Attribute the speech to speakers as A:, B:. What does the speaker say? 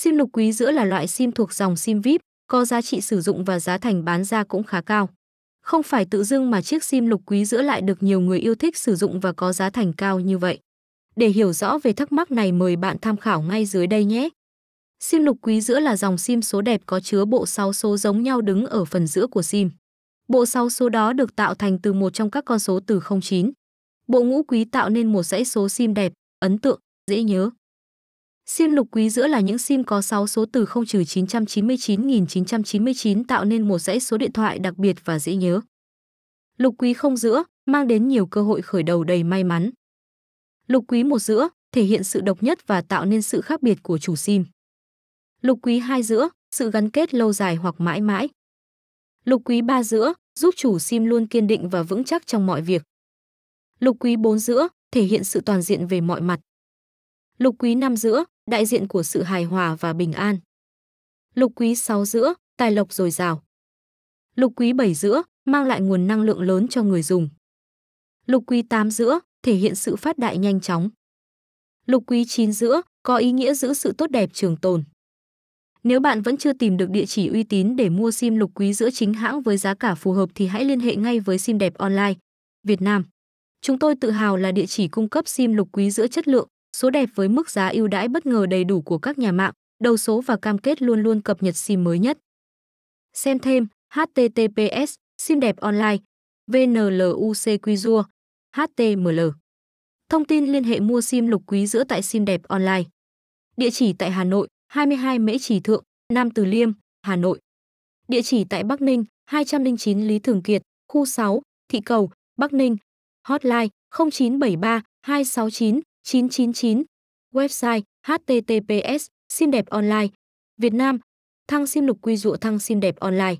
A: Sim lục quý giữa là loại sim thuộc dòng sim VIP, có giá trị sử dụng và giá thành bán ra cũng khá cao. Không phải tự dưng mà chiếc sim lục quý giữa lại được nhiều người yêu thích sử dụng và có giá thành cao như vậy. Để hiểu rõ về thắc mắc này mời bạn tham khảo ngay dưới đây nhé. Sim lục quý giữa là dòng sim số đẹp có chứa bộ 6 số giống nhau đứng ở phần giữa của sim. Bộ 6 số đó được tạo thành từ một trong các con số từ 09. Bộ ngũ quý tạo nên một dãy số sim đẹp, ấn tượng, dễ nhớ. Sim lục quý giữa là những sim có 6 số từ 0 999.999 tạo nên một dãy số điện thoại đặc biệt và dễ nhớ. Lục quý không giữa, mang đến nhiều cơ hội khởi đầu đầy may mắn. Lục quý một giữa, thể hiện sự độc nhất và tạo nên sự khác biệt của chủ sim. Lục quý hai giữa, sự gắn kết lâu dài hoặc mãi mãi. Lục quý ba giữa, giúp chủ sim luôn kiên định và vững chắc trong mọi việc. Lục quý bốn giữa, thể hiện sự toàn diện về mọi mặt. Lục quý năm giữa đại diện của sự hài hòa và bình an. Lục quý 6 giữa, tài lộc dồi dào. Lục quý 7 giữa, mang lại nguồn năng lượng lớn cho người dùng. Lục quý 8 giữa, thể hiện sự phát đại nhanh chóng. Lục quý 9 giữa, có ý nghĩa giữ sự tốt đẹp trường tồn. Nếu bạn vẫn chưa tìm được địa chỉ uy tín để mua sim lục quý giữa chính hãng với giá cả phù hợp thì hãy liên hệ ngay với sim đẹp online Việt Nam. Chúng tôi tự hào là địa chỉ cung cấp sim lục quý giữa chất lượng, số đẹp với mức giá ưu đãi bất ngờ đầy đủ của các nhà mạng, đầu số và cam kết luôn luôn cập nhật sim mới nhất. Xem thêm https sim đẹp online vnlucqzua html Thông tin liên hệ mua sim lục quý giữa tại sim đẹp online. Địa chỉ tại Hà Nội, 22 Mễ Trì Thượng, Nam Từ Liêm, Hà Nội. Địa chỉ tại Bắc Ninh, 209 Lý Thường Kiệt, khu 6, Thị Cầu, Bắc Ninh. Hotline 0973 269 999, website https sim đẹp online, Việt Nam, thăng sim lục quy dụ thăng sim đẹp online.